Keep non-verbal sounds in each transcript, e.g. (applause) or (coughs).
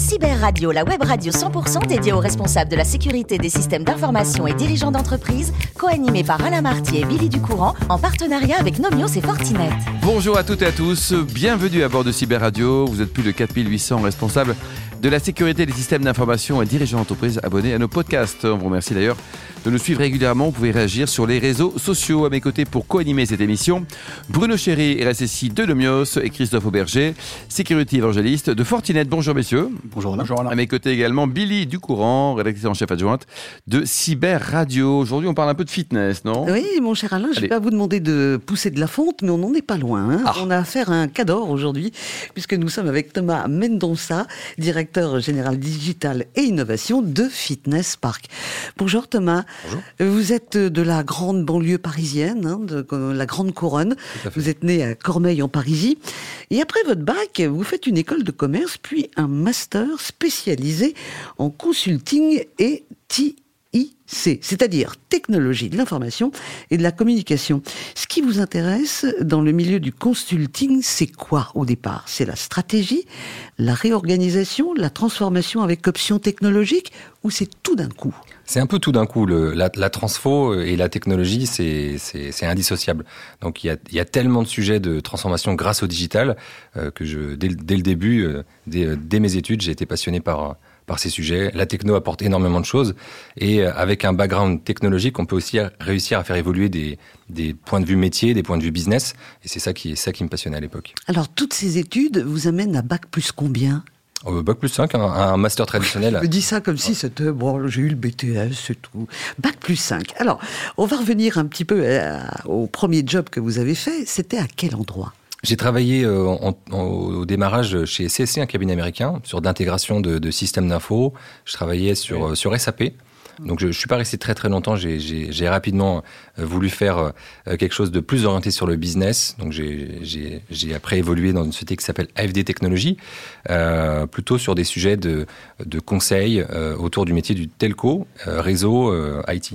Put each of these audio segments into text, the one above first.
Cyber Radio, la web radio 100% dédiée aux responsables de la sécurité des systèmes d'information et dirigeants d'entreprise, co-animée par Alain Marty et Billy Ducourant, en partenariat avec Nomios et Fortinet. Bonjour à toutes et à tous, bienvenue à bord de Cyber Radio. Vous êtes plus de 4800 responsables de la sécurité des systèmes d'information et dirigeants d'entreprise abonnés à nos podcasts. On vous remercie d'ailleurs de nous suivre régulièrement. Vous pouvez réagir sur les réseaux sociaux. À mes côtés pour co-animer cette émission, Bruno Chéry, RSSI de Nomios et Christophe Auberger, Security évangéliste de Fortinet. Bonjour messieurs. Bonjour Bonjour À mes côtés également Billy Ducourant, rédacteur en chef adjointe de Cyber Radio. Aujourd'hui, on parle un peu de fitness, non? Oui, mon cher Alain, je ne vais pas vous demander de pousser de la fonte, mais on n'en est pas loin. Hein. Ah. On a affaire à un cadeau aujourd'hui, puisque nous sommes avec Thomas Mendonça, directeur général digital et innovation de Fitness Park. Bonjour Thomas. Bonjour. Vous êtes de la grande banlieue parisienne, hein, de la grande couronne. Vous êtes né à Cormeil en Parisie. Et après votre bac, vous faites une école de commerce, puis un master spécialisé en consulting et TI c'est-à-dire technologie de l'information et de la communication. Ce qui vous intéresse dans le milieu du consulting, c'est quoi au départ? C'est la stratégie, la réorganisation, la transformation avec options technologiques ou c'est tout d'un coup? C'est un peu tout d'un coup. la, transfo et la technologie, c'est indissociable. Donc il y, a, tellement de sujets de transformation grâce au digital euh, que dès, le début, euh, dès, mes études, j'ai été passionné par, par ces sujets. La techno apporte énormément de choses et euh, avec un background technologique, on peut aussi réussir à faire évoluer des, des points de vue métier, des points de vue business. Et c'est ça qui, ça qui me passionnait à l'époque. Alors, toutes ces études vous amènent à bac plus combien? Oh, Bac plus 5, un, master traditionnel. Je dis ça comme si c'était, bon, j'ai eu le BTS, c'est tout. Bac plus 5. Alors, on va revenir un petit peu euh, au premier job que vous avez fait. C'était à quel endroit? J'ai travaillé euh, au démarrage chez CSC, un cabinet américain, sur d'intégration de, systèmes d'info. Je travaillais sur, euh, sur SAP. Donc je ne suis pas resté très très longtemps. J'ai rapidement euh, voulu faire quelque chose de plus orienté sur le business. Donc j'ai après évolué dans une société qui s'appelle AFD Technologies, plutôt sur des sujets de, de conseil autour du métier du telco, réseau, IT.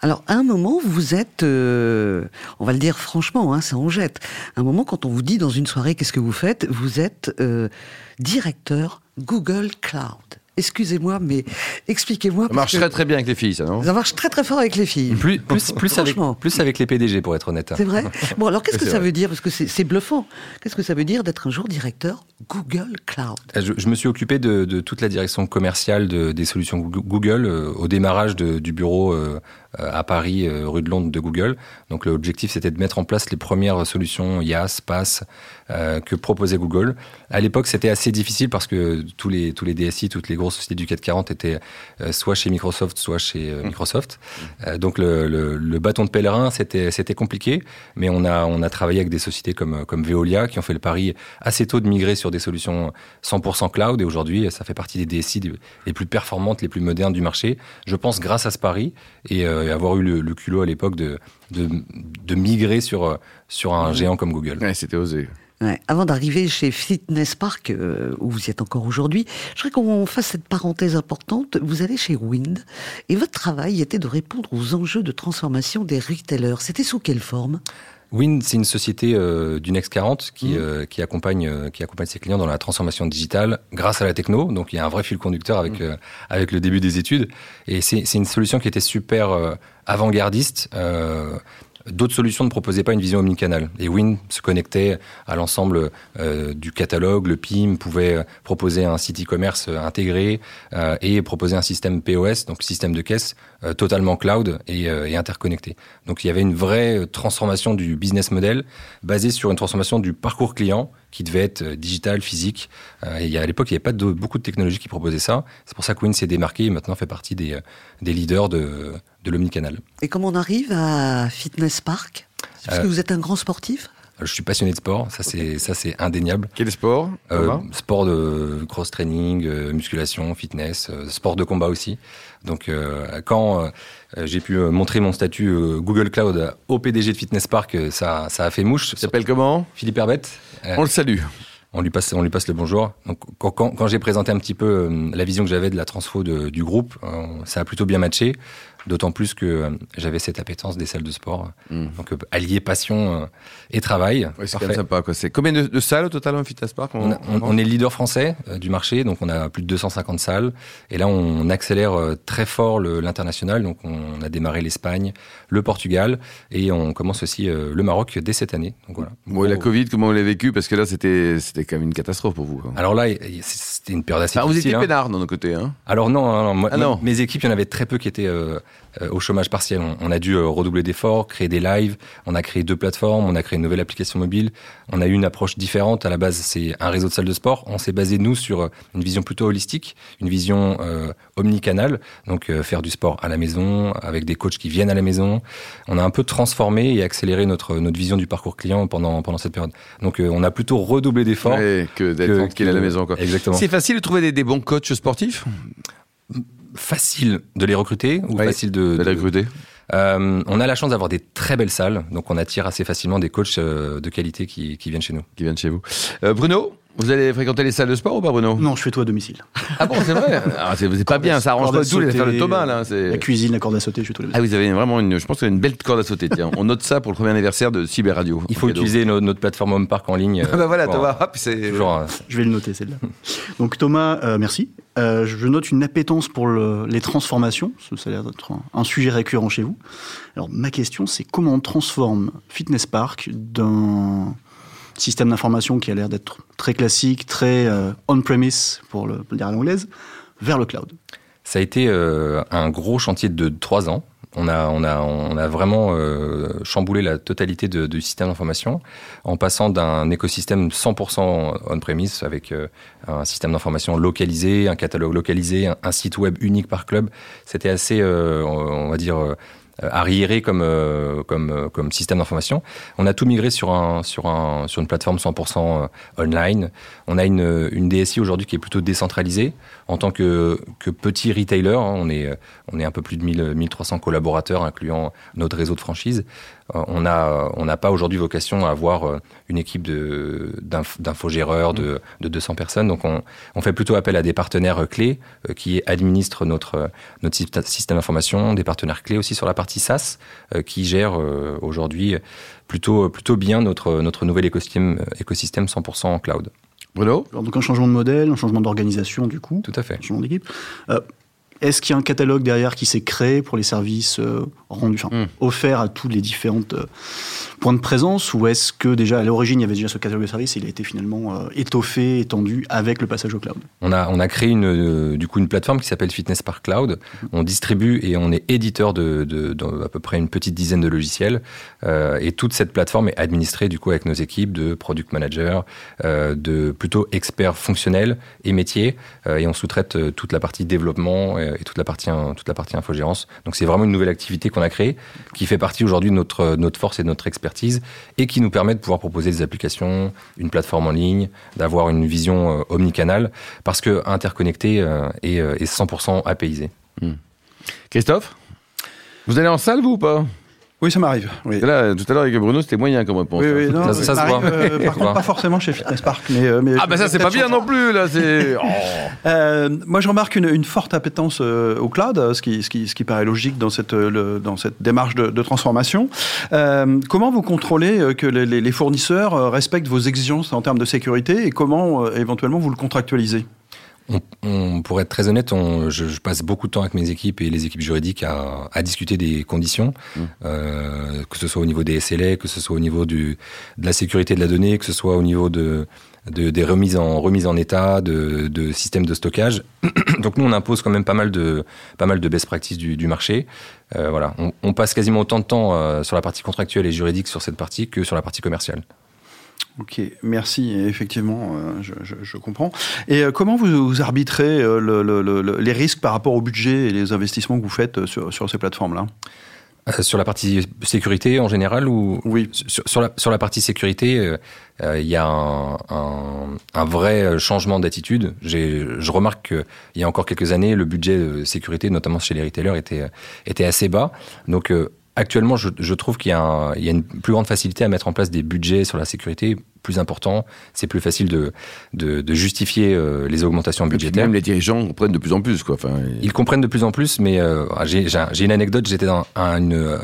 Alors, à un moment, vous êtes, euh, on va le dire franchement, hein, ça en jette. À un moment, quand on vous dit dans une soirée, qu'est-ce que vous faites Vous êtes euh, directeur Google Cloud. Excusez-moi, mais expliquez-moi. Ça marche très très bien avec les filles, ça, non? Ça marche très très fort avec les filles. Plus, (laughs) plus, plus, avec, plus avec les PDG, pour être honnête. C'est vrai? Bon, alors (laughs) qu'est-ce que ça veut dire? Parce que c'est bluffant. Qu'est-ce que ça veut dire d'être un jour directeur Google Cloud euh, je, me suis occupé de, toute la direction commerciale des solutions Google au démarrage du bureau euh, à Paris, euh, rue de Londres de Google. Donc l'objectif c'était de mettre en place les premières solutions IaaS, PaaS euh, que proposait Google. À l'époque c'était assez difficile parce que tous les, tous les DSI, toutes les grosses sociétés du 440 étaient soit chez Microsoft, soit chez mmh. Microsoft. donc le, le, bâton de pèlerin c'était, c'était compliqué, mais on a, on a travaillé avec des sociétés comme, comme Veolia qui ont fait le pari assez tôt de migrer sur des solutions 100% cloud et aujourd'hui ça fait partie des DSI les plus performantes, les plus modernes du marché. Je pense grâce à ce pari et et avoir eu le, culot à l'époque de, de, migrer sur, sur un géant comme Google. Ouais, c'était osé. Avant d'arriver chez Fitness Park, euh, où vous y êtes encore aujourd'hui, je voudrais qu'on fasse cette parenthèse importante. Vous allez chez Wind, et votre travail était de répondre aux enjeux de transformation des retailers. C'était sous quelle forme? Wind, c'est une société euh, du Next 40 qui, mmh. euh, qui, accompagne, euh, qui accompagne ses clients dans la transformation digitale grâce à la techno. Donc il y a un vrai fil conducteur avec, mmh. avec le début des études. Et c'est une solution qui était super avant-gardiste d'autres solutions ne proposaient pas une vision omnicanal. Et Win se connectait à l'ensemble euh, du catalogue. Le PIM pouvait euh, proposer un site e-commerce euh, intégré et proposer un système POS, donc système de caisse, totalement cloud et, et, interconnecté. Donc il y avait une vraie transformation du business model basée sur une transformation du parcours client qui devait être digital, physique. et à l'époque, il n'y avait pas de, beaucoup de technologies qui proposaient ça. C'est pour ça que Win s'est démarqué et maintenant fait partie des, des leaders de, de l'omnicanal. Et comment on arrive à Fitness Park Parce que euh, vous êtes un grand sportif? Je suis passionné de sport, ça c'est ça c'est indéniable. Quel sport euh, Sport de cross training, euh, musculation, fitness, sport de combat aussi. Donc quand j'ai pu montrer mon statut Google Cloud au PDG de Fitness Park, ça ça a fait mouche. S'appelle comment? Philippe Herbette. On le salue on lui passe, on lui passe le bonjour. Donc, quand, j'ai présenté un petit peu euh, la vision que j'avais de la transfo du groupe, euh, ça a plutôt bien matché. D'autant plus que j'avais cette appétence des salles de sport. Hmm. Donc allier passion et travail. c'est quand sympa. Quoi. Combien de, salles au total en Fitness Park on, on, est le leader français du marché, donc on a plus de 250 salles. Et là, on accélère très fort l'international. Donc on a démarré l'Espagne, le Portugal et on commence aussi le Maroc dès cette année. Donc voilà. Bon, et la Covid, comment vous l'avez vécu? Parce que là, c'était quand même une catastrophe pour vous. Alors là, c'était une période assez difficile. Vous étiez peinard dans nos côtés. Hein Alors non, hein, ah non, mes équipes, il y en avait très peu qui étaient euh, euh, au chômage partiel. On, a dû euh, redoubler d'efforts, créer des lives, on a créé deux plateformes, on a créé une nouvelle application mobile, on a eu une approche différente. À la base, c'est un réseau de salles de sport. On s'est basé, nous, sur une vision plutôt holistique, une vision omnicanale, donc faire du sport à la maison, avec des coachs qui viennent à la maison. On a un peu transformé et accéléré notre, notre vision du parcours client pendant, pendant cette période. Donc on a plutôt redoublé d'efforts. que d'être tranquille à la maison. Exactement. C'est facile de trouver des, des bons coachs sportifs? Facile de les recruter ou facile de, les recruter euh, on a la chance d'avoir des très belles salles, donc on attire assez facilement des coachs euh, de qualité qui, viennent chez nous. Qui viennent chez vous. Euh, Bruno, vous allez fréquenter les salles de sport ou pas, Bruno? Non, je fais tout à domicile. Ah bon, c'est vrai (laughs) ah, C'est pas bien, ça arrange pas tout les affaires de Thomas. Là, la cuisine, la corde à sauter, je fais tout les Ah, vous avez vraiment une, je pense que une belle corde à sauter. Tiens, on note ça pour le premier anniversaire de Cyber Radio. Il faut utiliser notre, plateforme Home Park en ligne. Ah (laughs) bah voilà, Thomas, hop, c'est. Toujours, je vais le noter, celle-là. Donc Thomas, euh, merci. Euh, je note une appétence pour les transformations. Ça a l'air d'être un, sujet récurrent chez vous. Alors ma question, c'est comment on transforme Fitness Park d'un système d'information qui a l'air d'être très classique, très euh, on-premise, pour le, dire à l'anglaise, vers le cloud Ça a été euh, un gros chantier de trois ans. On a, on a, on a vraiment euh, chamboulé la totalité du système d'information en passant d'un écosystème 100% on-premise avec un système d'information localisé, un catalogue localisé, un, site web unique par club. C'était assez, on va dire, arriéré comme, euh, comme, euh, comme système d'information. On a tout migré sur, un, sur, un, sur une plateforme 100% online. On a une, une DSI aujourd'hui qui est plutôt décentralisée. En tant que, que petit retailer, hein, on, est, on est un peu plus de 1000, 1300 collaborateurs, incluant notre réseau de franchise. On n'a on n'a pas aujourd'hui vocation à avoir une équipe d'infogéreurs de, de, de 200 personnes. Donc on, on, fait plutôt appel à des partenaires clés qui administrent notre, notre système d'information, des partenaires clés aussi sur la partie SaaS euh, qui gère euh, aujourd'hui plutôt, plutôt bien notre, notre nouvel écosystème, écosystème 100% en cloud. Bruno? Donc un changement de modèle, un changement d'organisation du coup. Tout à fait. Un changement d'équipe. Euh, est-ce qu'il y a un catalogue derrière qui s'est créé pour les services euh, rendus, enfin, hmm. offerts à tous les différents euh, points de présence Ou est-ce que déjà à l'origine il y avait déjà ce catalogue de services et il a été finalement euh, étoffé, étendu avec le passage au cloud? On a, on a créé une, du coup une plateforme qui s'appelle Fitness Park Cloud. Hmm. On distribue et on est éditeur de, de, à peu près une petite dizaine de logiciels. et toute cette plateforme est administrée du coup avec nos équipes de product managers, de plutôt experts fonctionnels et métiers. et on sous-traite toute la partie développement et toute la partie, toute la partie infogérance. Donc c'est vraiment une nouvelle activité qu'on a créée, qui fait partie aujourd'hui de notre, notre force et de notre expertise, et qui nous permet de pouvoir proposer des applications, une plateforme en ligne, d'avoir une vision euh, omnicanale, parce que interconnecté euh, et, 100% euh, apaisé. Hmm. Christophe? Vous allez en salle, vous ou pas? Oui, ça m'arrive. Là, tout à l'heure avec Bruno, c'était moyen comme réponse. Oui, oui, non, ça, se voit. Euh, par contre, pas forcément chez Fitness Park. Mais, euh, ah, ben ça, c'est pas bien non plus, là. (laughs) Oh. euh, moi, je remarque une, une forte appétence euh, au cloud, ce qui, ce, qui, ce qui paraît logique dans cette, le, dans cette démarche de, de transformation. comment vous contrôlez que les, les, fournisseurs respectent vos exigences en termes de sécurité et comment, éventuellement, vous le contractualisez? On, pour être très honnête, on, je, je, passe beaucoup de temps avec mes équipes et les équipes juridiques à, à discuter des conditions, mmh. euh, que ce soit au niveau des SLA, que ce soit au niveau du, de la sécurité de la donnée, que ce soit au niveau de, de des remises en, remises en état, de, de systèmes de stockage. (coughs) Donc nous, on impose quand même pas mal de, pas mal de best practices du, du marché. Euh, voilà, on, on, passe quasiment autant de temps euh, sur la partie contractuelle et juridique sur cette partie que sur la partie commerciale. Ok, merci. effectivement, euh, je, comprends. Et euh, comment vous, arbitrez euh, les risques par rapport au budget et les investissements que vous faites sur, ces plateformes-là? Sur la partie sécurité en général ou oui sur, la, sur la partie sécurité il y a un, vrai changement d'attitude je remarque qu'il y a encore quelques années le budget sécurité notamment chez les retailers était était assez bas donc actuellement, je, je trouve qu'il y, a y une plus grande facilité à mettre en place des budgets sur la sécurité plus importants. C'est plus facile de, de, de justifier euh, les augmentations budgétaires. même les dirigeants comprennent de plus en plus. Quoi. Enfin, Ils comprennent de plus en plus, mais euh, j'ai j'ai un- j'ai une anecdote. J'étais dans une, euh,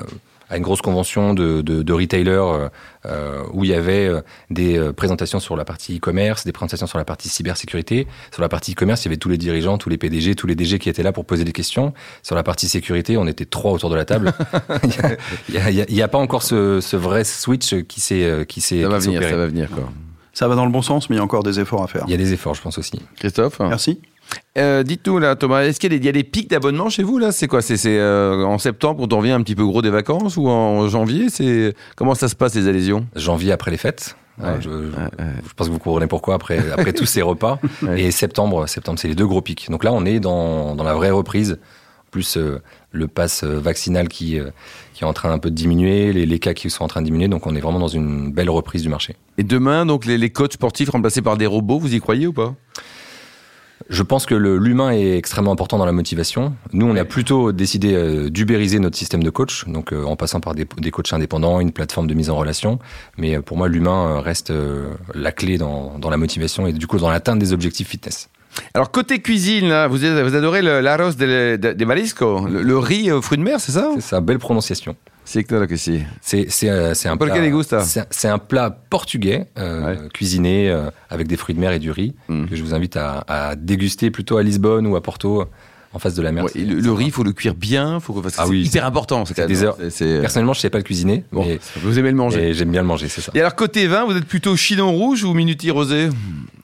à une grosse convention de, de, de retailers euh, euh, où il y avait euh, des présentations sur la partie e-commerce, des présentations sur la partie cybersécurité. Sur la partie e-commerce, il y avait tous les dirigeants, tous les PDG, tous les DG qui étaient là pour poser des questions. Sur la partie sécurité, on était trois autour de la table. (laughs) il n'y a, pas encore ce, ce vrai switch qui s'est qui s'est ça va venir, opéré. ça va venir. Quoi. Ça va dans le bon sens, mais il y a encore des efforts à faire. Il y a des efforts, je pense aussi. Christophe? Merci. Euh, Dites-nous là, Thomas, est-ce qu'il y, a des- pics d'abonnement chez vous là? C'est quoi? C'est euh, en septembre quand on revient un petit peu gros des vacances ou en janvier? C'est comment ça se passe les adhésions janvier après les fêtes. Ouais, Euh, je, ouais, ouais. je pense que vous comprenez pourquoi après, après tous ces repas. (laughs) Et septembre, septembre, c'est les deux gros pics. Donc là, on est dans, dans la vraie reprise. Plus euh, le pass vaccinal qui, qui est en train un peu de diminuer, les, les cas qui sont en train de diminuer. Donc on est vraiment dans une belle reprise du marché. Et demain, donc les, les coachs sportifs remplacés par des robots, vous y croyez ou pas? Je pense que l'humain est extrêmement important dans la motivation. Nous, on a plutôt décidé euh, d'ubériser notre système de coach, donc euh, en passant par des, des coachs indépendants, une plateforme de mise en relation. Mais euh, pour moi, l'humain reste la clé dans, dans la motivation et du coup dans l'atteinte des objectifs fitness. Alors côté cuisine, là, vous, adorez l'arroz de, de, de marisco, le, le riz aux fruits de mer, c'est ça? C'est ça, belle prononciation. Claro que. C'est euh, c'est un un- plat portugais euh, Ouais. cuisiné euh, avec des fruits de mer et du riz Mm. que je vous invite à, à déguster plutôt à Lisbonne ou à Porto en face de la mer. Ouais, et le, le riz, il faut le cuire bien, faut que, Ah c'est oui, hyper important. C'est des même- heures. c'est- Personnellement, je sais pas le cuisiner, bon, mais, vous aimez le manger. j'aime bien le manger, c'est ça. Et alors côté vin, vous êtes plutôt chinon rouge ou minuti rosé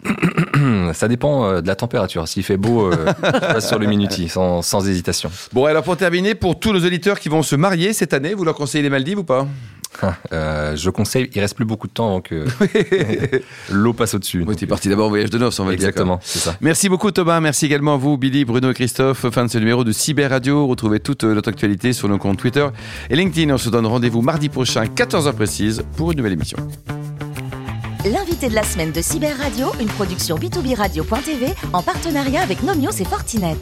(clears throat) Ça dépend euh, de la température. S'il fait beau, euh, je passe sur le minuti, sans, sans hésitation. Bon, alors pour terminer, pour tous nos auditeurs qui vont se marier cette année, vous leur conseillez les Maldives ou pas? (laughs) Euh, je conseille, il reste plus beaucoup de temps avant que l'eau passe au-dessus. Oui, t'es parti d'abord en voyage de noces, on va dire. Exactement, c'est ça. Merci beaucoup Thomas, merci également à vous Billy, Bruno et Christophe. Fin de ce numéro de Cyber Radio. Retrouvez toute notre actualité sur nos comptes Twitter et LinkedIn. On se donne rendez-vous mardi prochain, 14h précise, pour une nouvelle émission. L'invité de la semaine de Cyber Radio, une production b2b radio.tv en partenariat avec Nomios et Fortinet.